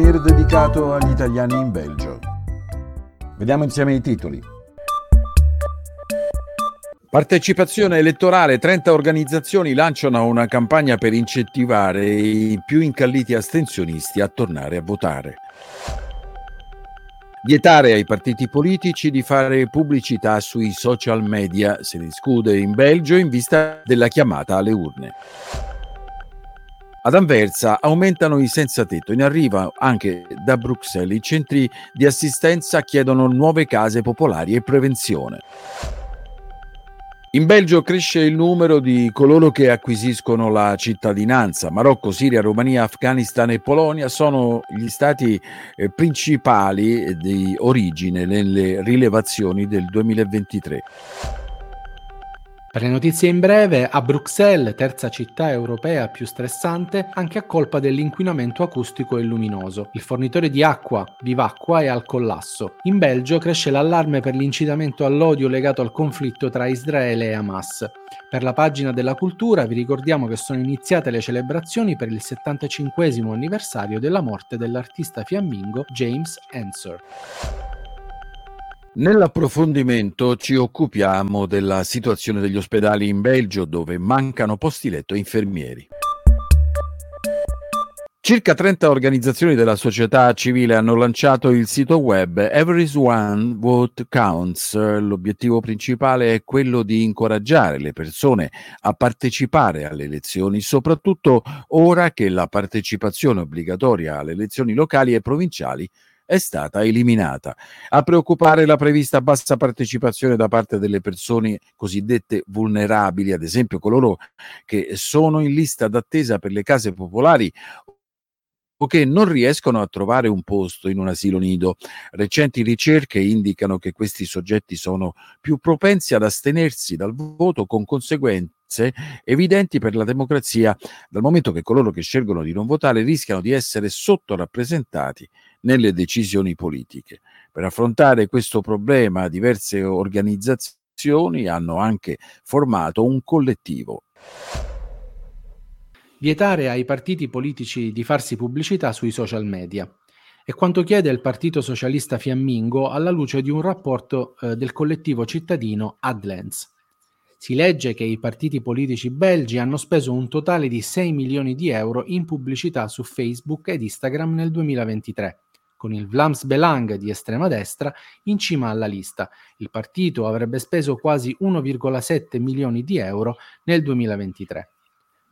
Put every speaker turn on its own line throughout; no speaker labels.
souvenir dedicato agli italiani in Belgio. Vediamo insieme i titoli. Partecipazione elettorale, 30 organizzazioni lanciano una campagna per incentivare i più incalliti astensionisti a tornare a votare. Vietare ai partiti politici di fare pubblicità sui social media, se ne discute in Belgio in vista della chiamata alle urne. Ad Anversa aumentano i senza tetto. In arrivo anche da Bruxelles i centri di assistenza chiedono nuove case popolari e prevenzione. In Belgio cresce il numero di coloro che acquisiscono la cittadinanza. Marocco, Siria, Romania, Afghanistan e Polonia sono gli stati eh, principali di origine nelle rilevazioni del 2023.
Per le notizie in breve, a Bruxelles, terza città europea più stressante, anche a colpa dell'inquinamento acustico e luminoso. Il fornitore di acqua, Vivacqua, è al collasso. In Belgio cresce l'allarme per l'incitamento all'odio legato al conflitto tra Israele e Hamas. Per la pagina della cultura vi ricordiamo che sono iniziate le celebrazioni per il 75 anniversario della morte dell'artista fiammingo James Ensor.
Nell'approfondimento ci occupiamo della situazione degli ospedali in Belgio dove mancano posti letto e infermieri. Circa 30 organizzazioni della società civile hanno lanciato il sito web Everyone Vote Counts. L'obiettivo principale è quello di incoraggiare le persone a partecipare alle elezioni, soprattutto ora che la partecipazione obbligatoria alle elezioni locali e provinciali è stata eliminata. A preoccupare la prevista bassa partecipazione da parte delle persone cosiddette vulnerabili, ad esempio coloro che sono in lista d'attesa per le case popolari o che non riescono a trovare un posto in un asilo nido. Recenti ricerche indicano che questi soggetti sono più propensi ad astenersi dal voto con conseguenze evidenti per la democrazia, dal momento che coloro che scelgono di non votare rischiano di essere sottorappresentati nelle decisioni politiche. Per affrontare questo problema diverse organizzazioni hanno anche formato un collettivo.
Vietare ai partiti politici di farsi pubblicità sui social media. È quanto chiede il Partito Socialista Fiammingo alla luce di un rapporto eh, del collettivo cittadino Adlens. Si legge che i partiti politici belgi hanno speso un totale di 6 milioni di euro in pubblicità su Facebook ed Instagram nel 2023 con il Vlaams Belang di estrema destra in cima alla lista. Il partito avrebbe speso quasi 1,7 milioni di euro nel 2023.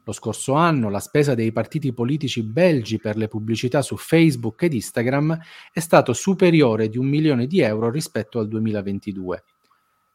Lo scorso anno la spesa dei partiti politici belgi per le pubblicità su Facebook ed Instagram è stato superiore di un milione di euro rispetto al 2022.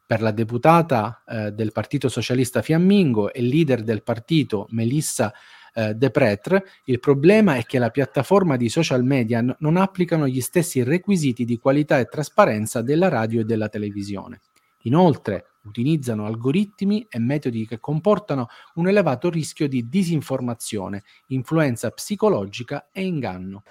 Per la deputata eh, del Partito Socialista Fiammingo e leader del partito Melissa eh, De Pretre, il problema è che la piattaforma di social media n- non applicano gli stessi requisiti di qualità e trasparenza della radio e della televisione. Inoltre, utilizzano algoritmi e metodi che comportano un elevato rischio di disinformazione, influenza psicologica e inganno.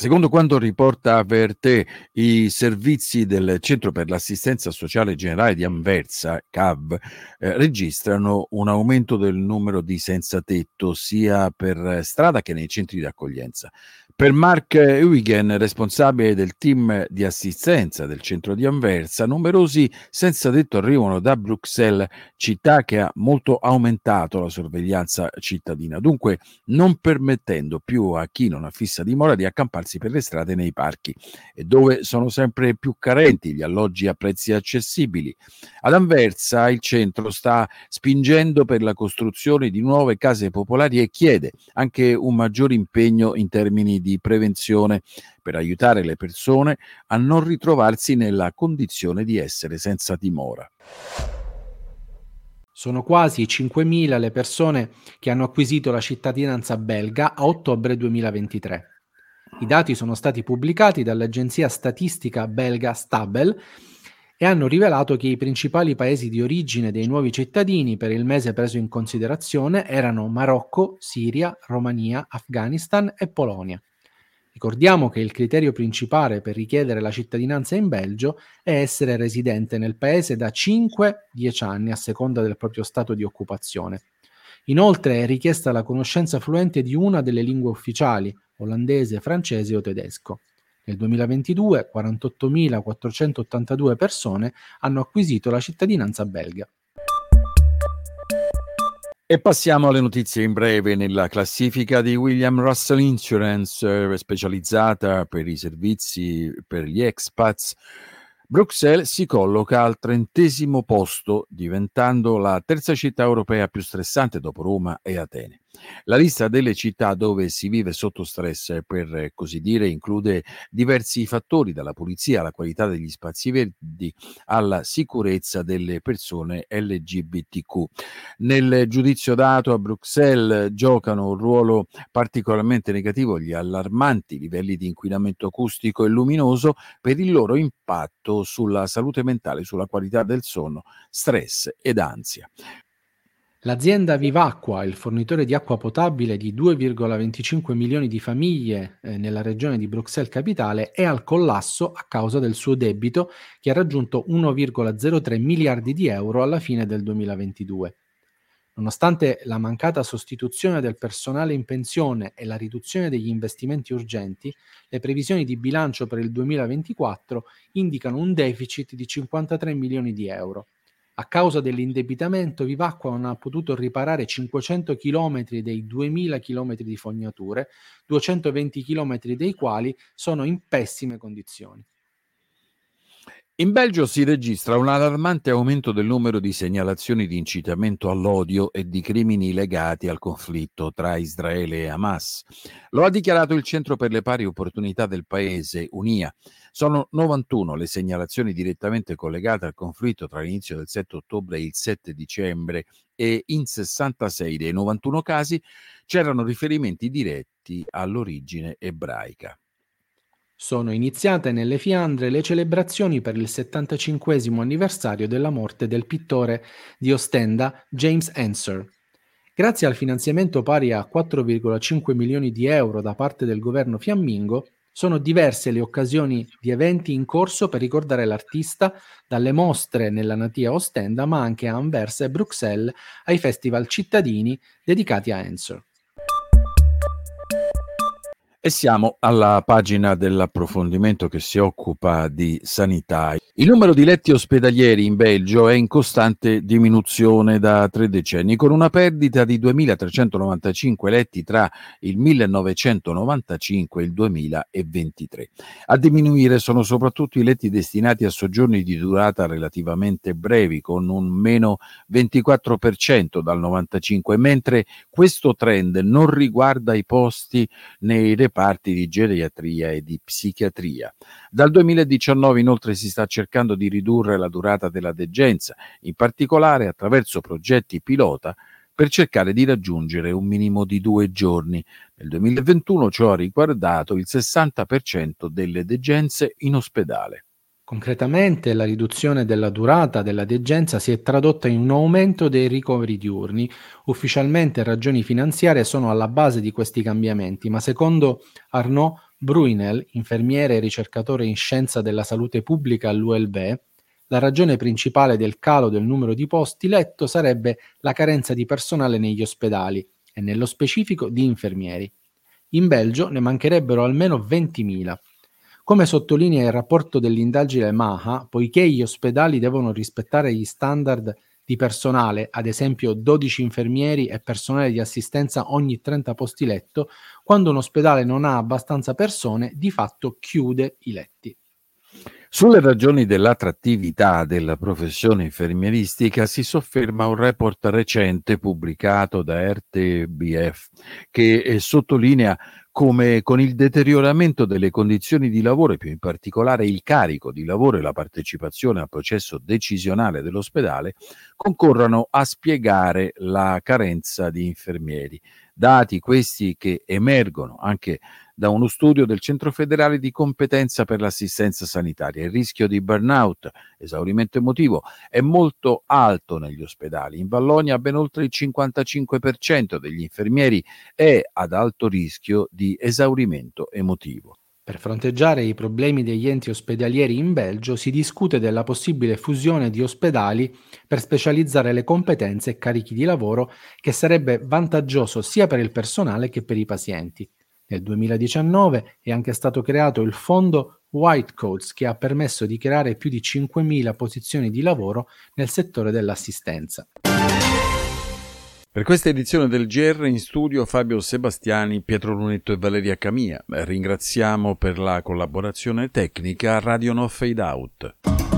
Secondo quanto riporta Averte, i servizi del Centro per l'assistenza sociale generale di Anversa, CAV, eh, registrano un aumento del numero di senza tetto sia per strada che nei centri di accoglienza. Per Mark Huygen, responsabile del team di assistenza del centro di Anversa, numerosi senza tetto arrivano da Bruxelles, città che ha molto aumentato la sorveglianza cittadina, dunque non permettendo più a chi non ha fissa dimora di accamparsi per le strade e nei parchi, e dove sono sempre più carenti gli alloggi a prezzi accessibili. Ad Anversa il centro sta spingendo per la costruzione di nuove case popolari e chiede anche un maggiore impegno in termini di prevenzione per aiutare le persone a non ritrovarsi nella condizione di essere senza dimora.
Sono quasi 5.000 le persone che hanno acquisito la cittadinanza belga a ottobre 2023. I dati sono stati pubblicati dall'agenzia statistica belga Stabel e hanno rivelato che i principali paesi di origine dei nuovi cittadini per il mese preso in considerazione erano Marocco, Siria, Romania, Afghanistan e Polonia. Ricordiamo che il criterio principale per richiedere la cittadinanza in Belgio è essere residente nel paese da 5-10 anni a seconda del proprio stato di occupazione. Inoltre è richiesta la conoscenza fluente di una delle lingue ufficiali, olandese, francese o tedesco. Nel 2022 48.482 persone hanno acquisito la cittadinanza belga.
E passiamo alle notizie in breve. Nella classifica di William Russell Insurance, eh, specializzata per i servizi per gli expats, Bruxelles si colloca al trentesimo posto, diventando la terza città europea più stressante dopo Roma e Atene. La lista delle città dove si vive sotto stress, per così dire, include diversi fattori, dalla pulizia alla qualità degli spazi verdi alla sicurezza delle persone LGBTQ. Nel giudizio dato a Bruxelles giocano un ruolo particolarmente negativo gli allarmanti livelli di inquinamento acustico e luminoso per il loro impatto sulla salute mentale, sulla qualità del sonno, stress ed ansia.
L'azienda Vivacqua, il fornitore di acqua potabile di 2,25 milioni di famiglie eh, nella regione di Bruxelles Capitale, è al collasso a causa del suo debito che ha raggiunto 1,03 miliardi di euro alla fine del 2022. Nonostante la mancata sostituzione del personale in pensione e la riduzione degli investimenti urgenti, le previsioni di bilancio per il 2024 indicano un deficit di 53 milioni di euro a causa dell'indebitamento Vivacqua non ha potuto riparare 500 km dei 2000 km di fognature, 220 km dei quali sono in pessime condizioni.
In Belgio si registra un allarmante aumento del numero di segnalazioni di incitamento all'odio e di crimini legati al conflitto tra Israele e Hamas. Lo ha dichiarato il Centro per le pari opportunità del paese, UNIA. Sono 91 le segnalazioni direttamente collegate al conflitto tra l'inizio del 7 ottobre e il 7 dicembre e in 66 dei 91 casi c'erano riferimenti diretti all'origine ebraica.
Sono iniziate nelle Fiandre le celebrazioni per il 75 anniversario della morte del pittore di Ostenda James Ensor. Grazie al finanziamento pari a 4,5 milioni di euro da parte del governo fiammingo, sono diverse le occasioni di eventi in corso per ricordare l'artista, dalle mostre nella natia Ostenda, ma anche a Anversa e Bruxelles, ai festival cittadini dedicati a Ensor.
E siamo alla pagina dell'approfondimento che si occupa di sanità. Il numero di letti ospedalieri in Belgio è in costante diminuzione da tre decenni, con una perdita di 2.395 letti tra il 1995 e il 2023. A diminuire sono soprattutto i letti destinati a soggiorni di durata relativamente brevi, con un meno 24% dal 95, mentre questo trend non riguarda i posti nei reparti di geriatria e di psichiatria. Dal 2019 inoltre si sta cercando di ridurre la durata della degenza, in particolare attraverso progetti pilota per cercare di raggiungere un minimo di due giorni. Nel 2021 ciò ha riguardato il 60% delle degenze in ospedale.
Concretamente la riduzione della durata della degenza si è tradotta in un aumento dei ricoveri diurni. Ufficialmente ragioni finanziarie sono alla base di questi cambiamenti, ma secondo Arnaud Bruinel, infermiere e ricercatore in scienza della salute pubblica all'ULB, la ragione principale del calo del numero di posti letto sarebbe la carenza di personale negli ospedali e nello specifico di infermieri. In Belgio ne mancherebbero almeno 20.000. Come sottolinea il rapporto dell'indagine MAHA, poiché gli ospedali devono rispettare gli standard di personale, ad esempio 12 infermieri e personale di assistenza ogni 30 posti letto, quando un ospedale non ha abbastanza persone, di fatto chiude i letti.
Sulle ragioni dell'attrattività della professione infermieristica si sofferma un report recente pubblicato da RTBF che eh, sottolinea come con il deterioramento delle condizioni di lavoro e più in particolare il carico di lavoro e la partecipazione al processo decisionale dell'ospedale concorrano a spiegare la carenza di infermieri. Dati questi che emergono anche da uno studio del Centro federale di competenza per l'assistenza sanitaria. Il rischio di burnout, esaurimento emotivo, è molto alto negli ospedali. In Vallonia ben oltre il 55% degli infermieri è ad alto rischio di esaurimento emotivo.
Per fronteggiare i problemi degli enti ospedalieri in Belgio si discute della possibile fusione di ospedali per specializzare le competenze e carichi di lavoro che sarebbe vantaggioso sia per il personale che per i pazienti. Nel 2019 è anche stato creato il fondo White Coats che ha permesso di creare più di 5.000 posizioni di lavoro nel settore dell'assistenza.
Per questa edizione del GR in studio Fabio Sebastiani, Pietro Lunetto e Valeria Camia. Ringraziamo per la collaborazione tecnica Radio No Fade Out.